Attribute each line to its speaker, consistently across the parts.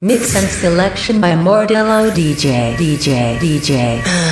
Speaker 1: Mix and selection by Mordello DJ, DJ, DJ.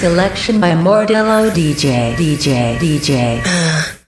Speaker 1: Selection by Mordello DJ DJ DJ. Uh,